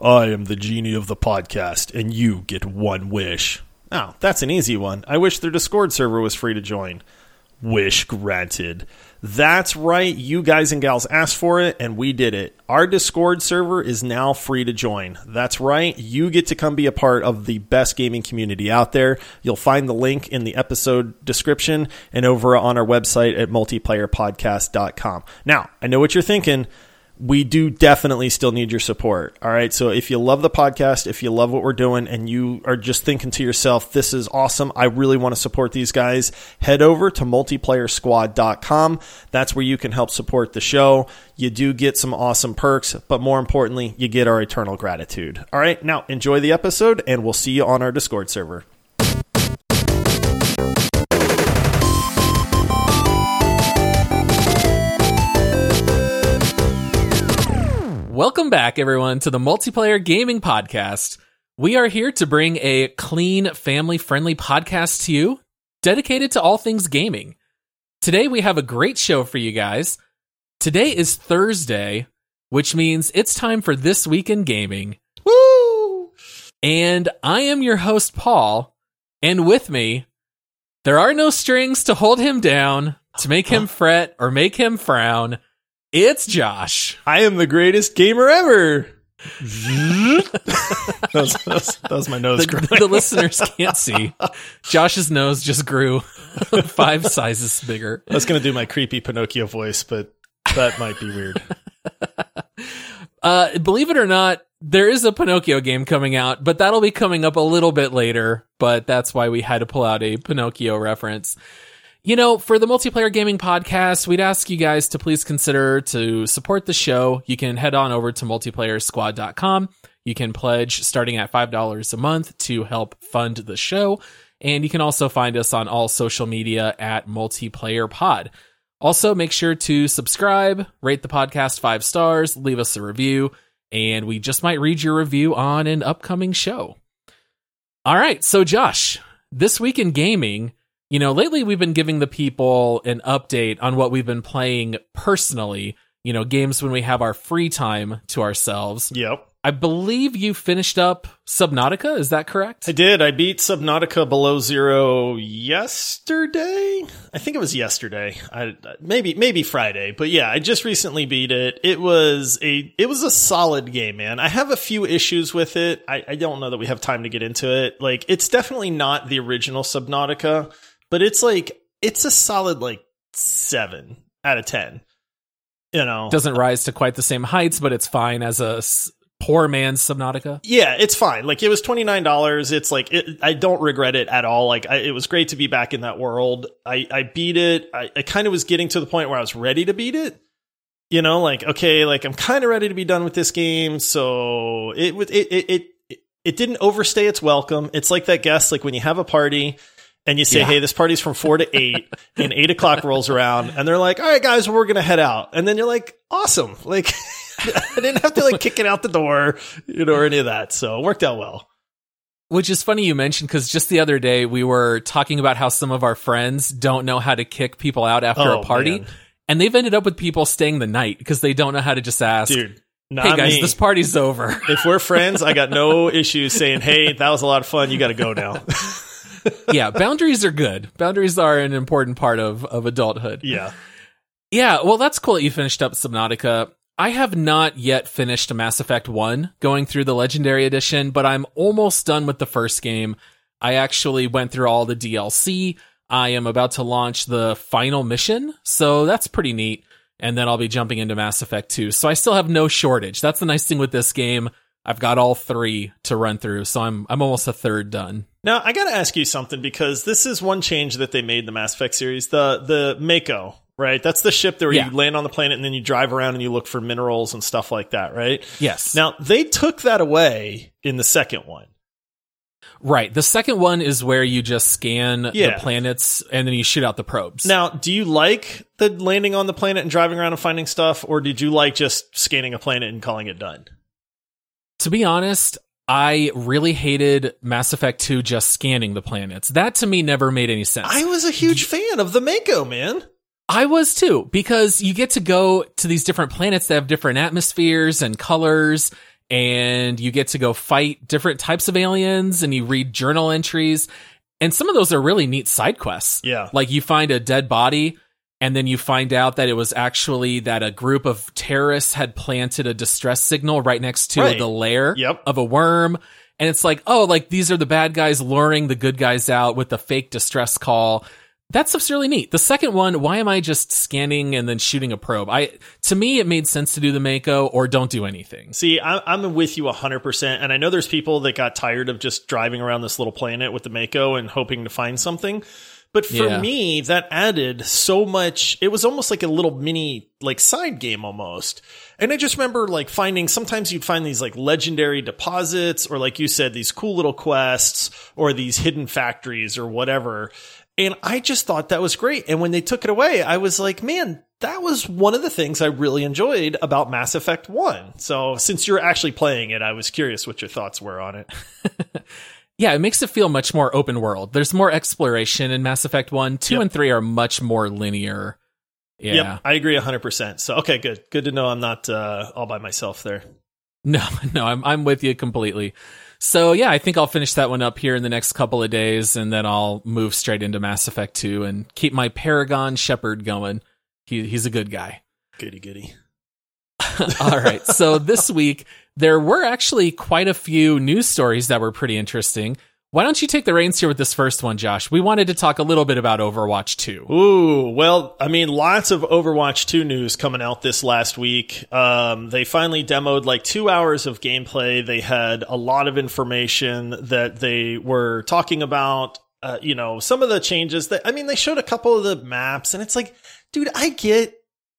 I am the genie of the podcast, and you get one wish. Oh, that's an easy one. I wish their Discord server was free to join. Wish granted. That's right, you guys and gals asked for it, and we did it. Our Discord server is now free to join. That's right, you get to come be a part of the best gaming community out there. You'll find the link in the episode description and over on our website at multiplayerpodcast.com. Now, I know what you're thinking we do definitely still need your support. All right. So if you love the podcast, if you love what we're doing, and you are just thinking to yourself, this is awesome, I really want to support these guys, head over to multiplayersquad.com. That's where you can help support the show. You do get some awesome perks, but more importantly, you get our eternal gratitude. All right. Now enjoy the episode, and we'll see you on our Discord server. Welcome back, everyone, to the Multiplayer Gaming Podcast. We are here to bring a clean, family friendly podcast to you dedicated to all things gaming. Today, we have a great show for you guys. Today is Thursday, which means it's time for This Week in Gaming. Woo! And I am your host, Paul. And with me, there are no strings to hold him down, to make him fret, or make him frown. It's Josh. I am the greatest gamer ever. that, was, that, was, that, was, my nose. The, the listeners can't see. Josh's nose just grew five sizes bigger. I was going to do my creepy Pinocchio voice, but that might be weird. Uh, believe it or not, there is a Pinocchio game coming out, but that'll be coming up a little bit later. But that's why we had to pull out a Pinocchio reference. You know, for the multiplayer gaming podcast, we'd ask you guys to please consider to support the show. You can head on over to multiplayersquad.com. You can pledge starting at $5 a month to help fund the show. And you can also find us on all social media at multiplayer pod. Also, make sure to subscribe, rate the podcast five stars, leave us a review, and we just might read your review on an upcoming show. All right, so Josh, this week in gaming, you know, lately we've been giving the people an update on what we've been playing personally, you know, games when we have our free time to ourselves. Yep. I believe you finished up Subnautica, is that correct? I did. I beat Subnautica Below Zero yesterday. I think it was yesterday. I, maybe maybe Friday, but yeah, I just recently beat it. It was a it was a solid game, man. I have a few issues with it. I, I don't know that we have time to get into it. Like, it's definitely not the original Subnautica but it's like it's a solid like seven out of ten. You know, doesn't rise to quite the same heights, but it's fine as a poor man's Subnautica. Yeah, it's fine. Like it was twenty nine dollars. It's like it, I don't regret it at all. Like I, it was great to be back in that world. I I beat it. I, I kind of was getting to the point where I was ready to beat it. You know, like okay, like I'm kind of ready to be done with this game. So it it it it it didn't overstay its welcome. It's like that guest, like when you have a party and you say, yeah. "Hey, this party's from four to eight, and eight o'clock rolls around, and they're like, "All right, guys, we're gonna head out," and then you're like, "Awesome!" Like, I didn't have to like kick it out the door, you know, or any of that, so it worked out well. Which is funny you mentioned because just the other day we were talking about how some of our friends don't know how to kick people out after oh, a party, man. and they've ended up with people staying the night because they don't know how to just ask. Dude. Not hey guys, me. this party's over. If we're friends, I got no issues saying, "Hey, that was a lot of fun. You got to go now." yeah, boundaries are good. Boundaries are an important part of of adulthood. Yeah. Yeah, well that's cool that you finished up Subnautica. I have not yet finished Mass Effect 1 going through the legendary edition, but I'm almost done with the first game. I actually went through all the DLC. I am about to launch the final mission, so that's pretty neat. And then I'll be jumping into Mass Effect 2. So I still have no shortage. That's the nice thing with this game. I've got all three to run through, so I'm I'm almost a third done. Now I got to ask you something because this is one change that they made in the Mass Effect series. The the Mako, right? That's the ship where yeah. you land on the planet and then you drive around and you look for minerals and stuff like that, right? Yes. Now they took that away in the second one. Right. The second one is where you just scan yeah. the planets and then you shoot out the probes. Now, do you like the landing on the planet and driving around and finding stuff, or did you like just scanning a planet and calling it done? To be honest, I really hated Mass Effect 2 just scanning the planets. That to me never made any sense. I was a huge fan of the Mako, man. I was too, because you get to go to these different planets that have different atmospheres and colors. and you get to go fight different types of aliens and you read journal entries. And some of those are really neat side quests. Yeah. Like you find a dead body and then you find out that it was actually that a group of terrorists had planted a distress signal right next to Right. the lair Yep. of a worm. And it's like, oh, like these are the bad guys luring the good guys out with the fake distress call. That stuff's really neat. The second one, why am I just scanning and then shooting a probe? I to me it made sense to do the Mako or don't do anything. See, I'm with you 100%. And I know there's people that got tired of just driving around this little planet with the Mako and hoping to find something. But for Yeah. me, that added so much. It was almost like a little mini, like side game almost. And I just remember like finding, sometimes you'd find these like legendary deposits or like you said, these cool little quests or these hidden factories or whatever. And I just thought that was great. And when they took it away, I was like, man, that was one of the things I really enjoyed about Mass Effect 1. So since you're actually playing it, I was curious what your thoughts were on it. Yeah, it makes it feel much more open world. There's more exploration in Mass Effect 1. 2 Yep. and 3 are much more linear. Yeah. Yep, I agree 100%. So, okay, good. Good to know I'm not uh, all by myself there. No, no, I'm I'm with you completely. So yeah, I think I'll finish that one up here in the next couple of days, and then I'll move straight into Mass Effect 2 and keep my Paragon Shepard going. He he's a good guy. Goody, goody. All right. So this week there were actually quite a few news stories that were pretty interesting. Why don't you take the reins here with this first one, Josh? We wanted to talk a little bit about Overwatch 2. Ooh, well, I mean, lots of Overwatch 2 news coming out this last week. Um, they finally demoed like two hours of gameplay. They had a lot of information that they were talking about. Uh, you know, some of the changes that, I mean, they showed a couple of the maps and it's like, dude, I get,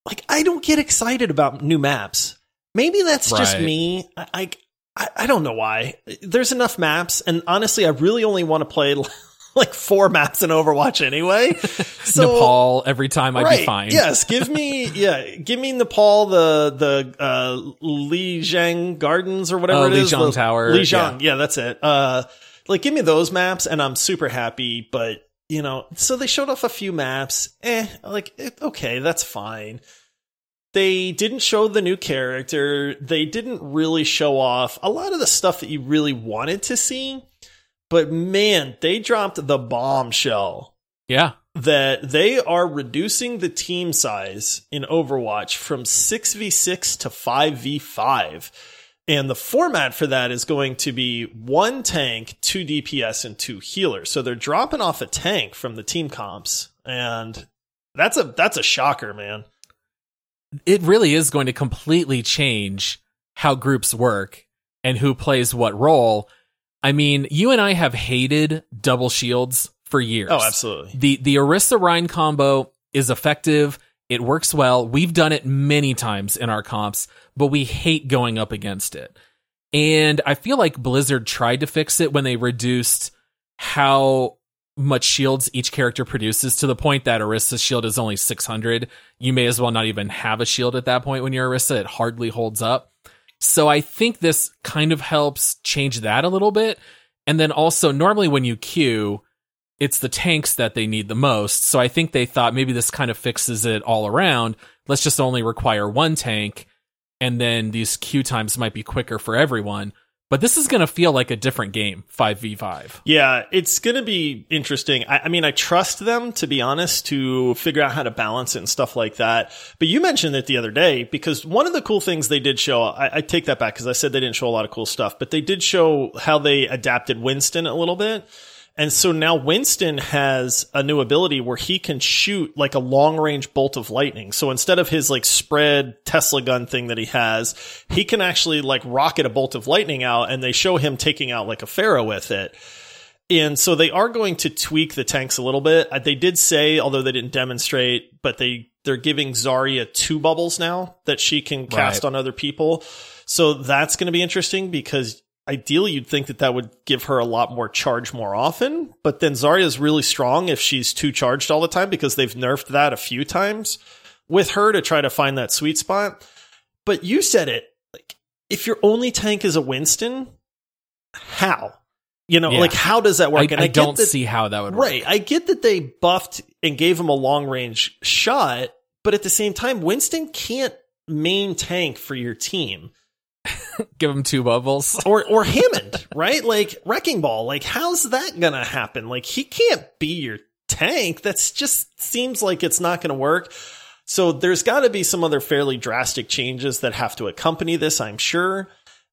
like, I don't get excited about new maps. Maybe that's just me. I, I, I don't know why. There's enough maps. And honestly, I really only want to play like four maps in Overwatch anyway. So, Nepal every time I'd be fine. Yes, give me yeah, give me Nepal the the uh Lijiang Gardens or whatever Oh, it is. Lijiang the- Tower, Lijiang, yeah. that's it. Uh like give me those maps and I'm super happy, but you know, so they showed off a few maps. Eh, like okay, that's fine. They didn't show the new character. They didn't really show off a lot of the stuff that you really wanted to see. But man, they dropped the bombshell Yeah. that they are reducing the team size in Overwatch from 6v6 to 5v5. And the format for that is going to be one tank, two DPS, and two healers. So they're dropping off a tank from the team comps. And that's a that's a shocker, man. It really is going to completely change how groups work and who plays what role. I mean, you and I have hated double shields for years. Oh, absolutely. The the Orisa Rein combo is effective. It works well. We've done it many times in our comps, but we hate going up against it. And I feel like Blizzard tried to fix it when they reduced how much shields each character produces to the point that Orisa's shield is only 600. You may as well not even have a shield at that point when you're Orisa. It hardly holds up. So I think this kind of helps change that a little bit. And then also, normally when you queue, it's the tanks that they need the most. So I think they thought maybe this kind of fixes it all around. Let's just only require one tank, and then these queue times might be quicker for everyone. But this is going to feel like a different game, 5v5. Yeah, it's going to be interesting. I, I mean, I trust them, to be honest, to figure out how to balance it and stuff like that. But you mentioned it the other day because one of the cool things they did show, I, I take that back because I said they didn't show a lot of cool stuff, but they did show how they adapted Winston a little bit. And so now Winston has a new ability where he can shoot like a long range bolt of lightning. So instead of his like spread Tesla gun thing that he has, he can actually like rocket a bolt of lightning out and they show him taking out like a Pharah with it. And so they are going to tweak the tanks a little bit. They did say, although they didn't demonstrate, but they they're giving Zarya two bubbles now that she can cast Right. on other people. So that's going to be interesting because ideally you'd think that that would give her a lot more charge more often. But then Zarya is really strong if she's too charged all the time because they've nerfed that a few times with her to try to find that sweet spot. But you said it like if your only tank is a Winston, how? You know, Yeah. like how does that I, work? I, get don't that- see how that would work. Right. I get that they buffed and gave him a long range shot, but at the same time, Winston can't main tank for your team. Give him two bubbles. or or Hammond, right? Like Wrecking Ball. Like how's that gonna happen? Like he can't be your tank. That's just seems like it's not gonna work. So there's got to be some other fairly drastic changes that have to accompany this. I'm sure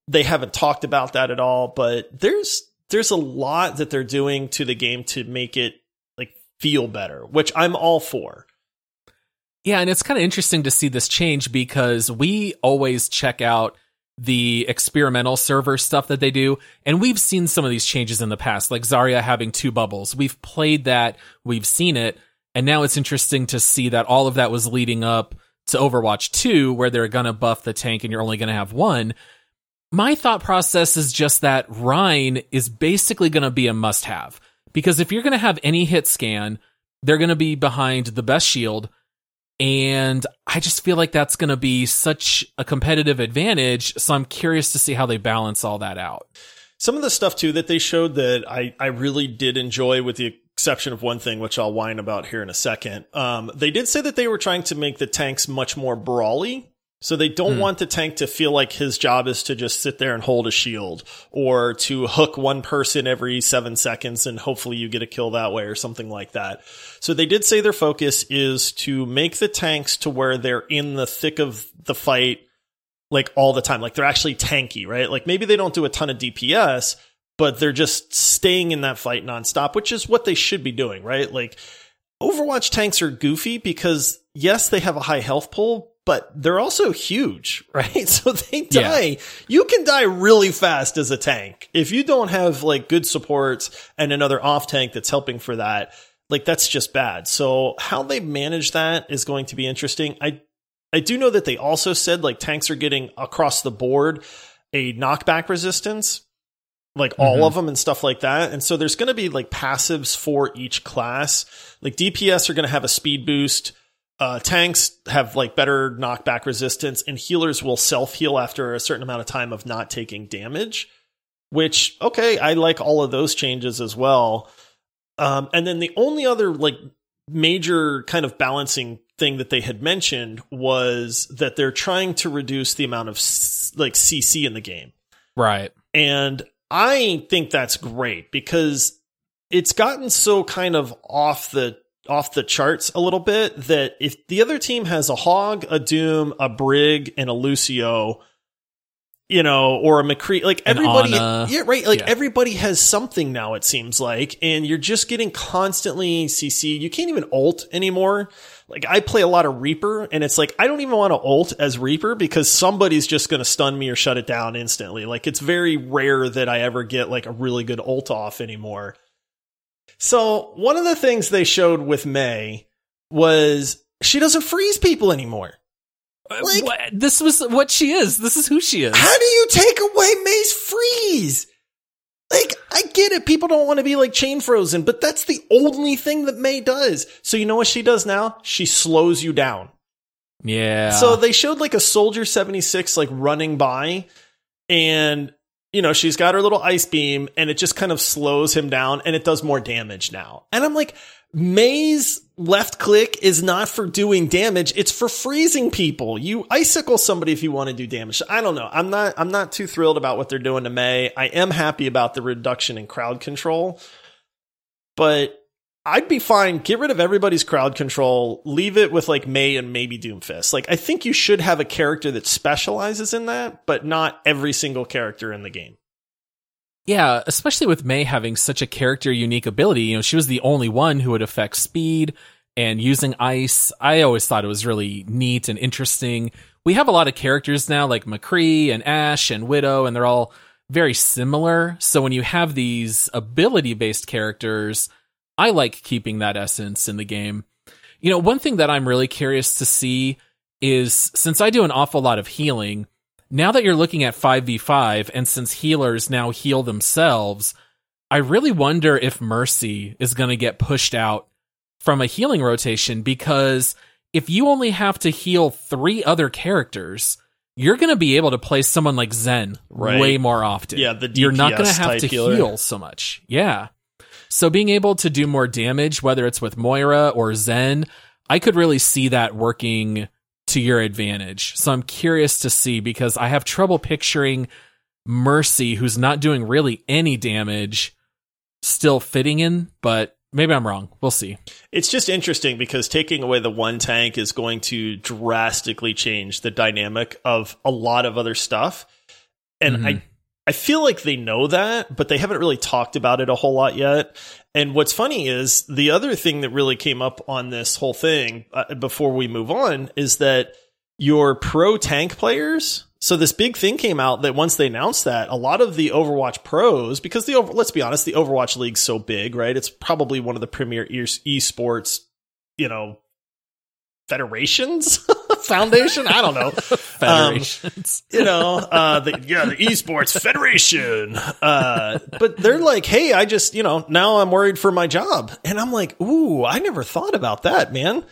they haven't talked about that at all, but there's there's a lot that they're doing to the game to make it like feel better, which I'm all for. Yeah, and it's kind of interesting to see this change because we always check out the experimental server stuff that they do, and we've seen some of these changes in the past, like Zarya having two bubbles. We've played that, we've seen it, and now it's interesting to see that all of that was leading up to Overwatch 2, where they're gonna buff the tank and you're only gonna have one. My thought process is just that Rein is basically gonna be a must have. Because if you're gonna have any hit scan, they're gonna be behind the best shield, and I just feel like that's going to be such a competitive advantage. So I'm curious to see how they balance all that out. Some of the stuff too that they showed that I, I really did enjoy with the exception of one thing, which I'll whine about here in a second. Um, they did say that they were trying to make the tanks much more brawly. So they don't mm. want the tank to feel like his job is to just sit there and hold a shield or to hook one person every seven seconds and hopefully you get a kill that way or something like that. So they did say their focus is to make the tanks to where they're in the thick of the fight like all the time. Like they're actually tanky, right? Like maybe they don't do a ton of DPS, but they're just staying in that fight nonstop, which is what they should be doing, right? Like Overwatch tanks are goofy because yes, they have a high health pool, but they're also huge, right? So they die. Yeah. You can die really fast as a tank. If you don't have like good supports and another off tank that's helping for that, like that's just bad. So how they manage that is going to be interesting. I I do know that they also said like tanks are getting across the board a knockback resistance, like mm-hmm. all of them and stuff like that. And so there's going to be like passives for each class. Like DPS are going to have a speed boost uh, tanks have like better knockback resistance, and healers will self heal after a certain amount of time of not taking damage. Which okay, I like all of those changes as well. Um, and then the only other like major kind of balancing thing that they had mentioned was that they're trying to reduce the amount of like CC in the game. Right. And I think that's great because it's gotten so kind of off the off the charts a little bit that if the other team has a hog, a doom, a brig, and a Lucio, you know, or a McCree, like everybody, yeah, right, like yeah. everybody has something now. It seems like, and you're just getting constantly CC. You can't even ult anymore. Like I play a lot of Reaper, and it's like I don't even want to ult as Reaper because somebody's just going to stun me or shut it down instantly. Like it's very rare that I ever get like a really good ult off anymore. So one of the things they showed with Mei was she doesn't freeze people anymore. Uh, like, what? this was what she is. This is who she is. How do you take away Mei's freeze? Like, I get it. People don't want to be like chain frozen, but that's the only thing that Mei does. So you know what she does now? She slows you down. Yeah. So they showed like a soldier 76 like running by and you know, she's got her little ice beam and it just kind of slows him down and it does more damage now. And I'm like, Mei's left click is not for doing damage. It's for freezing people. You icicle somebody if you want to do damage. I don't know. I'm not, I'm not too thrilled about what they're doing to Mei. I am happy about the reduction in crowd control, but I'd be fine. Get rid of everybody's crowd control. Leave it with like Mei and maybe Doomfist. Like I think you should have a character that specializes in that, but not every single character in the game. Yeah, especially with Mei having such a character unique ability. You know, she was the only one who would affect speed and using ice. I always thought it was really neat and interesting. We have a lot of characters now like McCree and Ashe and Widow, and they're all very similar. So when you have these ability based characters, I like keeping that essence in the game. You know, one thing that I'm really curious to see is since I do an awful lot of healing, now that you're looking at 5v5 and since healers now heal themselves, I really wonder if Mercy is going to get pushed out from a healing rotation because if you only have to heal three other characters, you're going to be able to play someone like Zen right. way more often. Yeah, the DPS you're not going to have to healer. heal so much. Yeah. So being able to do more damage, whether it's with Moira or Zen, I could really see that working to your advantage. So I'm curious to see because I have trouble picturing Mercy, who's not doing really any damage, still fitting in, but maybe I'm wrong. We'll see. It's just interesting because taking away the one tank is going to drastically change the dynamic of a lot of other stuff. And mm-hmm. I I feel like they know that, but they haven't really talked about it a whole lot yet. And what's funny is the other thing that really came up on this whole thing uh, before we move on is that your pro tank players. So this big thing came out that once they announced that, a lot of the Overwatch pros, because the over, let's be honest, the Overwatch league's so big, right? It's probably one of the premier esports, you know, federations. foundation. I don't know. Federations. Um, you know, uh, the, yeah, the esports federation. Uh, but they're like, Hey, I just, you know, now I'm worried for my job. And I'm like, Ooh, I never thought about that, man.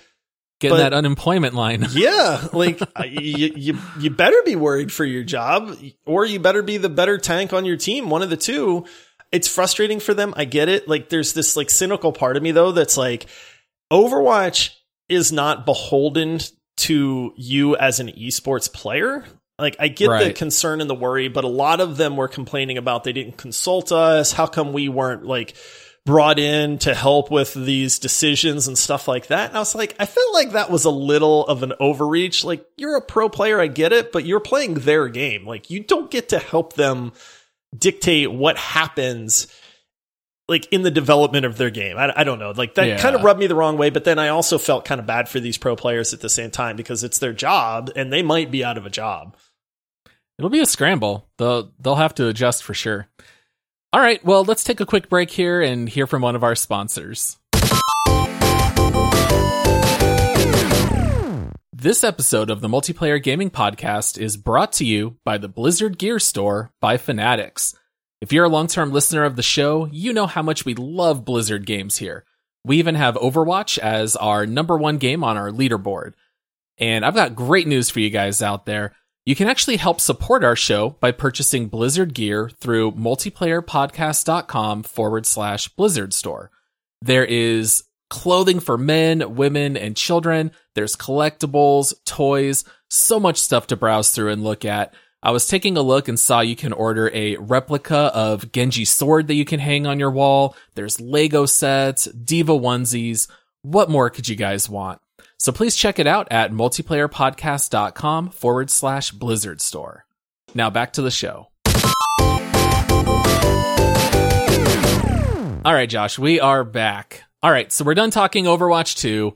Getting but, that unemployment line. yeah. Like you, you, you better be worried for your job or you better be the better tank on your team. One of the two. It's frustrating for them. I get it. Like there's this like cynical part of me though, that's like Overwatch is not beholden to you as an esports player. Like I get right. the concern and the worry, but a lot of them were complaining about they didn't consult us. How come we weren't like brought in to help with these decisions and stuff like that? And I was like, I felt like that was a little of an overreach. Like you're a pro player, I get it, but you're playing their game. Like you don't get to help them dictate what happens like in the development of their game. I, I don't know. Like that yeah. kind of rubbed me the wrong way, but then I also felt kind of bad for these pro players at the same time because it's their job and they might be out of a job. It'll be a scramble. They'll they'll have to adjust for sure. All right, well, let's take a quick break here and hear from one of our sponsors. This episode of the Multiplayer Gaming Podcast is brought to you by the Blizzard Gear Store by Fanatics. If you're a long term listener of the show, you know how much we love Blizzard games here. We even have Overwatch as our number one game on our leaderboard. And I've got great news for you guys out there. You can actually help support our show by purchasing Blizzard gear through multiplayerpodcast.com forward slash Blizzard store. There is clothing for men, women, and children. There's collectibles, toys, so much stuff to browse through and look at. I was taking a look and saw you can order a replica of Genji's sword that you can hang on your wall. There's Lego sets, D.Va onesies. What more could you guys want? So please check it out at multiplayerpodcast.com forward slash blizzard store. Now back to the show. All right, Josh, we are back. All right, so we're done talking Overwatch 2.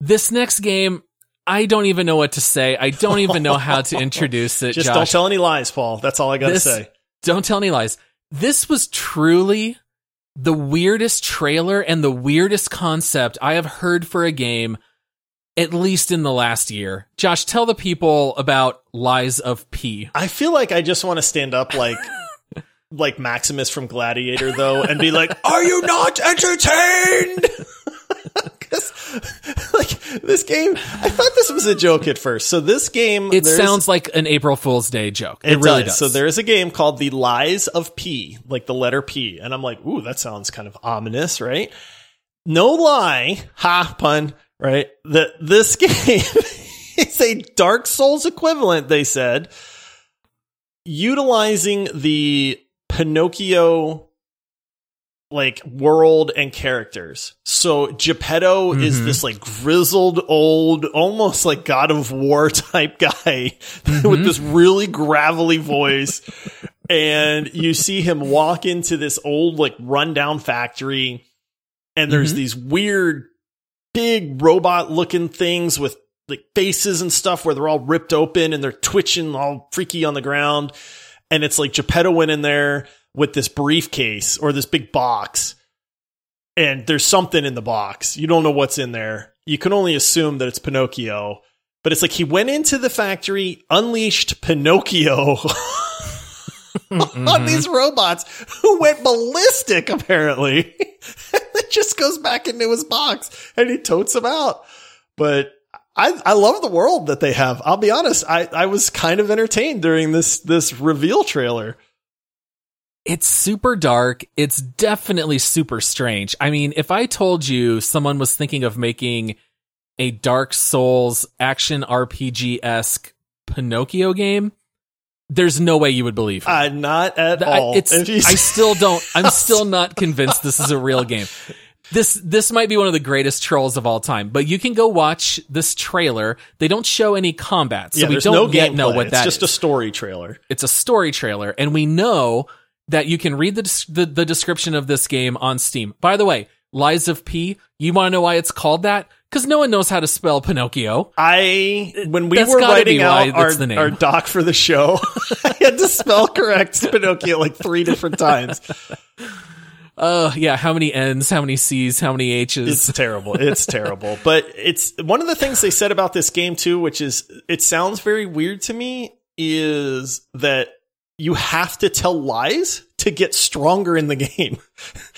This next game, I don't even know what to say. I don't even know how to introduce it. Just Josh. don't tell any lies, Paul. That's all I got to say. Don't tell any lies. This was truly the weirdest trailer and the weirdest concept I have heard for a game, at least in the last year. Josh, tell the people about Lies of P. I feel like I just want to stand up like. like Maximus from Gladiator, though, and be like, "Are you not entertained?" like this game, I thought this was a joke at first. So this game, it sounds like an April Fool's Day joke. It, it really does. does. So there is a game called The Lies of P, like the letter P, and I'm like, ooh, that sounds kind of ominous, right? No lie, ha pun, right? That this game is a Dark Souls equivalent. They said utilizing the Pinocchio like world and characters. So Geppetto mm-hmm. is this like grizzled old, almost like God of War type guy mm-hmm. with this really gravelly voice. and you see him walk into this old like rundown factory and there's mm-hmm. these weird big robot looking things with like faces and stuff where they're all ripped open and they're twitching all freaky on the ground. And it's like Geppetto went in there with this briefcase or this big box and there's something in the box. You don't know what's in there. You can only assume that it's Pinocchio. But it's like he went into the factory, unleashed Pinocchio mm-hmm. on these robots who went ballistic, apparently. and it just goes back into his box and he totes them out. But I, I love the world that they have. I'll be honest. I, I was kind of entertained during this, this reveal trailer it's super dark. It's definitely super strange. I mean, if I told you someone was thinking of making a Dark Souls action RPG esque Pinocchio game, there's no way you would believe. me. Uh, not at I, all. It's, I still don't. I'm still not convinced this is a real game. This this might be one of the greatest trolls of all time. But you can go watch this trailer. They don't show any combat, so yeah, we don't no yet know what it's that just a story trailer. It's a story trailer, and we know that you can read the, the the description of this game on Steam. By the way, Lies of P. You want to know why it's called that? Because no one knows how to spell Pinocchio. I when we That's were writing out our, the name. our doc for the show, I had to spell correct Pinocchio like three different times. Uh, yeah. How many N's? How many C's? How many H's? It's terrible. It's terrible. But it's one of the things they said about this game too, which is it sounds very weird to me, is that you have to tell lies to get stronger in the game.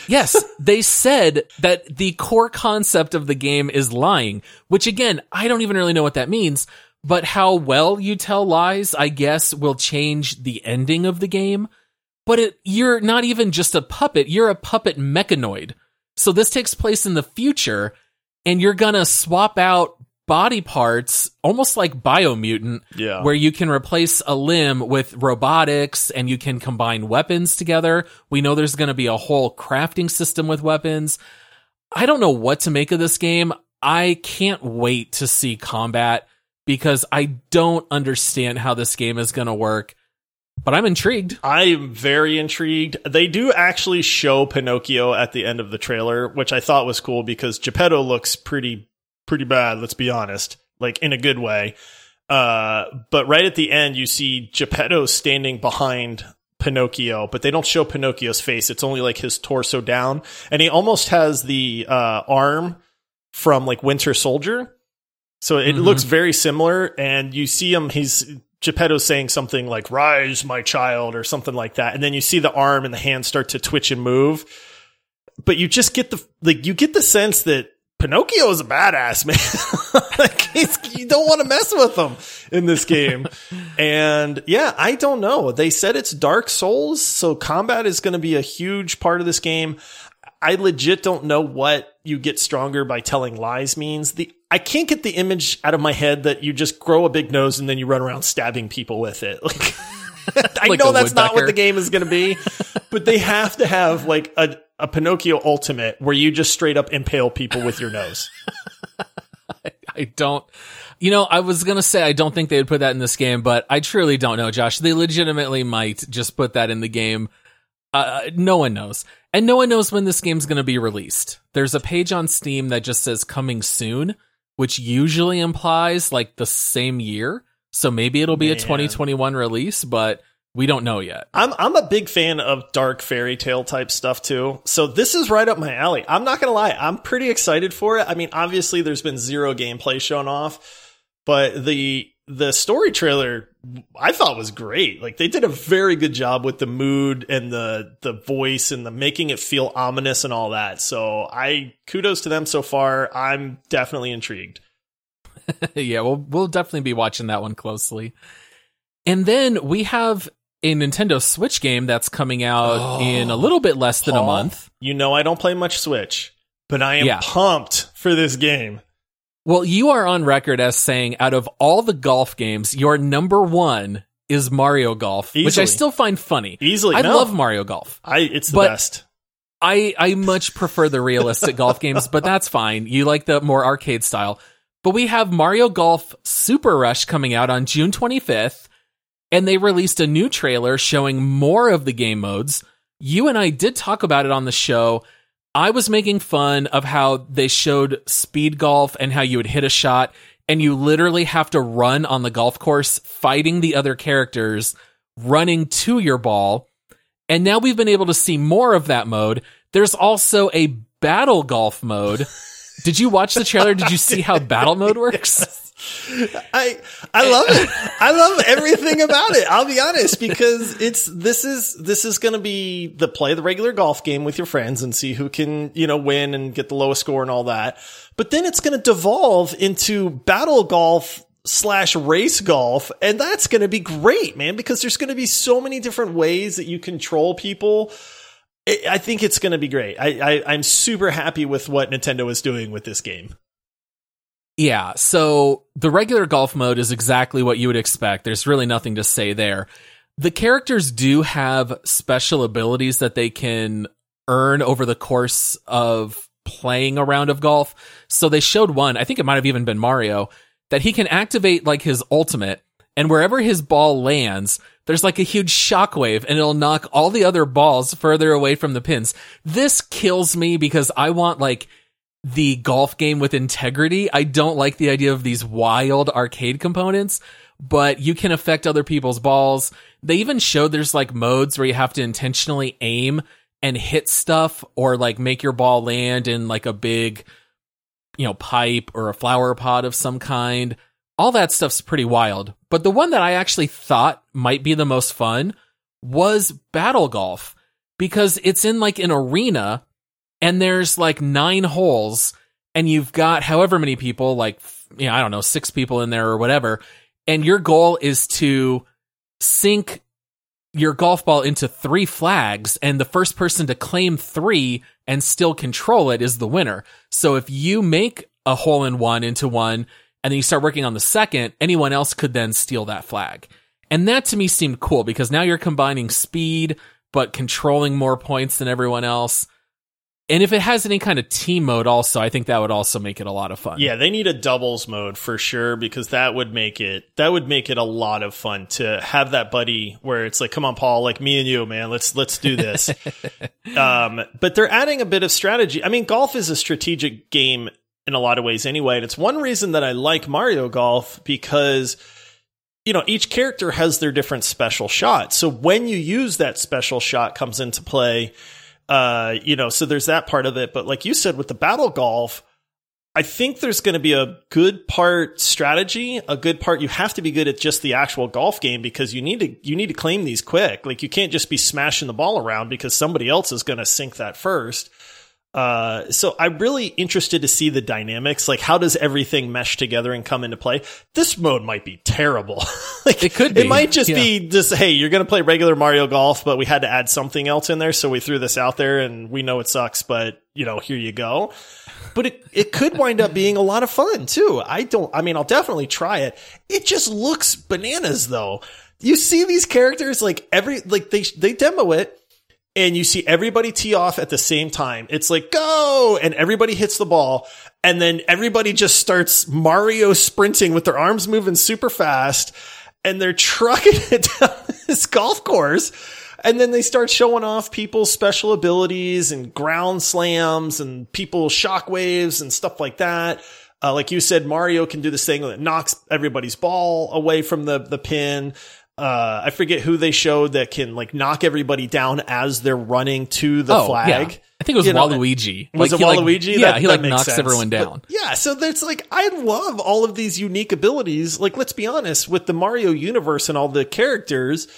Yes, they said that the core concept of the game is lying, which again, I don't even really know what that means, but how well you tell lies, I guess, will change the ending of the game. But it, you're not even just a puppet, you're a puppet mechanoid. So this takes place in the future, and you're gonna swap out body parts, almost like Biomutant, Yeah. where you can replace a limb with robotics and you can combine weapons together. We know there's going to be a whole crafting system with weapons. I don't know what to make of this game. I can't wait to see combat because I don't understand how this game is going to work, but I'm intrigued. I am very intrigued. They do actually show Pinocchio at the end of the trailer, which I thought was cool because Geppetto looks pretty pretty bad, let's be honest. Like in a good way. Uh but right at the end you see Geppetto standing behind Pinocchio, but they don't show Pinocchio's face. It's only like his torso down. And he almost has the uh arm from like Winter Soldier. So it Mhm. looks very similar, and you see him. He's Geppetto saying something like "Rise, my child" or something like that, and then you see the arm and the hand start to twitch and move. But you just get the like you get the sense that Pinocchio is a badass man. like you don't want to mess with him in this game. and yeah, I don't know. They said it's Dark Souls, so combat is going to be a huge part of this game. I legit don't know what you get stronger by telling lies means. The I can't get the image out of my head that you just grow a big nose and then you run around stabbing people with it. Like I Like know that's not what the game is going to be, but they have to have like a a Pinocchio ultimate where you just straight up impale people with your nose. I don't, you know, I was going to say I don't think they would put that in this game, but I truly don't know, Josh. They legitimately might just put that in the game. Uh, no one knows. And no one knows when this game's going to be released. There's a page on Steam that just says coming soon, which usually implies like the same year. So maybe it'll be a 2021 release, but we don't know yet. I'm I'm a big fan of dark fairy tale type stuff too. So this is right up my alley. I'm not gonna lie, I'm pretty excited for it. I mean, obviously there's been zero gameplay shown off, but the the story trailer I thought was great. Like they did a very good job with the mood and the the voice and the making it feel ominous and all that. So I kudos to them so far. I'm definitely intrigued. yeah, we'll we'll definitely be watching that one closely. And then we have a Nintendo Switch game that's coming out Oh, in a oh, little bit less than a month. You know I don't play much Switch, but I am Yeah. pumped for this game. Well, you are on record as saying out of all the golf games, your number one is Mario Golf, which I still find funny. Easily, I no. love Mario Golf. I it's the best. I I much prefer the realistic golf games, but that's fine. You like the more arcade style. But we have Mario Golf Super Rush coming out on June 25th, and they released a new trailer showing more of the game modes. You and I did talk about it on the show. I was making fun of how they showed speed golf and how you would hit a shot and you literally have to run on the golf course fighting the other characters, running to your ball. And now we've been able to see more of that mode. There's also a battle golf mode. Did you watch the trailer? Did you see how battle mode works? I I love it. I love everything about it. I'll be honest because it's this is this is going to be the play the regular golf game with your friends and see who can, you know, win and get the lowest score and all that. But then it's going to devolve into battle golf slash race golf and that's going to be great, man, because there's going to be so many different ways that you control people. I think it's going to be great. I, I I'm super happy with what Nintendo is doing with this game. Yeah, so the regular golf mode is exactly what you would expect. There's really nothing to say there. The characters do have special abilities that they can earn over the course of playing a round of golf. So they showed one, I think it might have even been Mario, that he can activate like his ultimate and wherever his ball lands, there's like a huge shockwave and it'll knock all the other balls further away from the pins. This kills me because I want like the golf game with integrity. I don't like the idea of these wild arcade components, but you can affect other people's balls. They even show there's like modes where you have to intentionally aim and hit stuff or like make your ball land in like a big, you know, pipe or a flower pot of some kind. All that stuff's pretty wild. But the one that I actually thought might be the most fun was Battle Golf because it's in like an arena and there's like nine holes and you've got however many people, like, you know, I don't know, six people in there or whatever. And your goal is to sink your golf ball into three flags and the first person to claim three and still control it is the winner. So if you make a hole in one into one and then you start working on the second, anyone else could then steal that flag. And that to me seemed cool because now you're combining speed, but controlling more points than everyone else. And if it has any kind of team mode also, I think that would also make it a lot of fun. Yeah, they need a doubles mode for sure because that would make it that would make it a lot of fun to have that buddy where it's like, come on, Paul, like me and you, man, let's let's do this. um, but they're adding a bit of strategy. I mean, golf is a strategic game in a lot of ways anyway, and it's one reason that I like Mario Golf because you know, each character has their different special shot. So when you use that special shot comes into play uh, you know, so there's that part of it. But like you said, with the battle golf, I think there's going to be a good part strategy, a good part. You have to be good at just the actual golf game because you need to you need to claim these quick. Like you can't just be smashing the ball around because somebody else is going to sink that first. Uh, so I'm really interested to see the dynamics. Like, how does everything mesh together and come into play? This mode might be terrible. like, it could be. It might just yeah. be just, hey, you're going to play regular Mario Golf, but we had to add something else in there. So we threw this out there and we know it sucks, but you know, here you go. But it, it could wind up being a lot of fun too. I don't, I mean, I'll definitely try it. It just looks bananas though. You see these characters like every, like they, they demo it and you see everybody tee off at the same time. It's like, go! And everybody hits the ball. And then everybody just starts Mario sprinting with their arms moving super fast. And they're trucking it down this golf course. And then they start showing off people's special abilities and ground slams and people's shockwaves and stuff like that. Uh, like you said, Mario can do this thing that knocks everybody's ball away from the, the pin uh, I forget who they showed that can like knock everybody down as they're running to the oh, flag. Yeah. I think it was You know, Waluigi. Was Like, it he, like- Waluigi? yeah, That- he like knocks sense. everyone But, down. yeah, so that's like I love all of these unique abilities. Like, let's be honest, with the Mario universe and all the characters,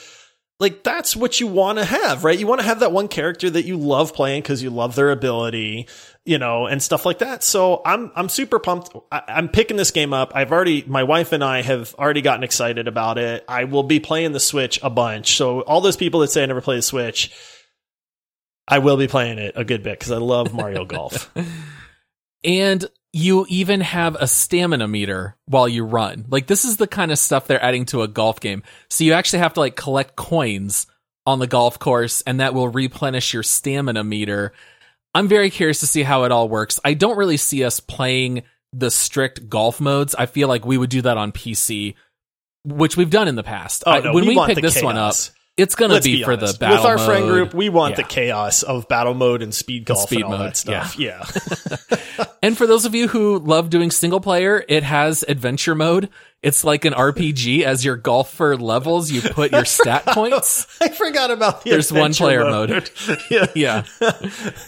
like that's what you want to have, right? You want to have that one character that you love playing because you love their ability, you know, and stuff like that. So I'm I'm super pumped. I, I'm picking this game up. I've already my wife and I have already gotten excited about it. I will be playing the Switch a bunch. So all those people that say I never play the Switch. I will be playing it a good bit because I love Mario Golf. And you even have a stamina meter while you run. Like this is the kind of stuff they're adding to a golf game. So you actually have to like collect coins on the golf course and that will replenish your stamina meter. I'm very curious to see how it all works. I don't really see us playing the strict golf modes. I feel like we would do that on PC, which we've done in the past. Oh, no, when we we, pick this one up, it's going to Let's be, be for the battle With our friend group, we want the chaos of battle mode and speed golf and, speed all mode, that stuff. Yeah. And for those of you who love doing single player, it has adventure mode. It's like an RPG. As your golfer levels, you put your stat points. I forgot about the There's one player mode. yeah. Yeah.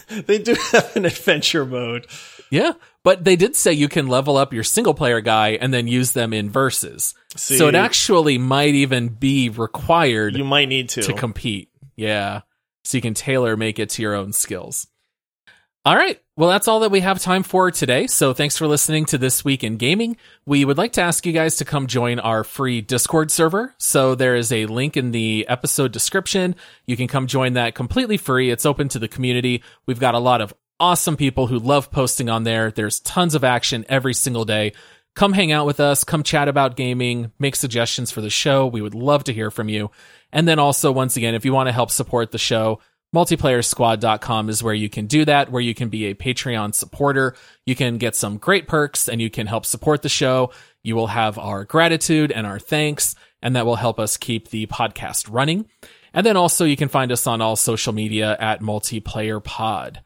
they do have an adventure mode. Yeah. But they did say you can level up your single player guy and then use them in verses. so it actually might even be required You might need to. to compete. Yeah. So you can tailor make it to your own skills. All right. Well, that's all that we have time for today. So thanks for listening to This Week in Gaming. We would like to ask you guys to come join our free Discord server. So there is a link in the episode description. You can come join that completely free. It's open to the community. We've got a lot of awesome people who love posting on there. There's tons of action every single day. come hang out with us, come chat about gaming, make suggestions for the show. We would love to hear from you. And then also, once again, if you want to help support the show, multiplayersquad.com is where you can do that, where you can be a Patreon supporter. You can get some great perks and you can help support the show. You will have our gratitude and our thanks, and that will help us keep the podcast running. And then also you can find us on all social media at multiplayer pod.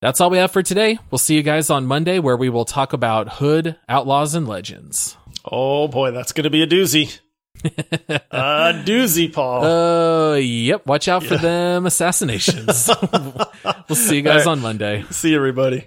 That's all we have for today. We'll see you guys on Monday where we will talk about Hood, Outlaws, and Legends. Oh boy, that's going to be a doozy. A doozy, Paul. Uh, yep. Watch out for them assassinations. we'll see you guys right. on Monday. See you, everybody.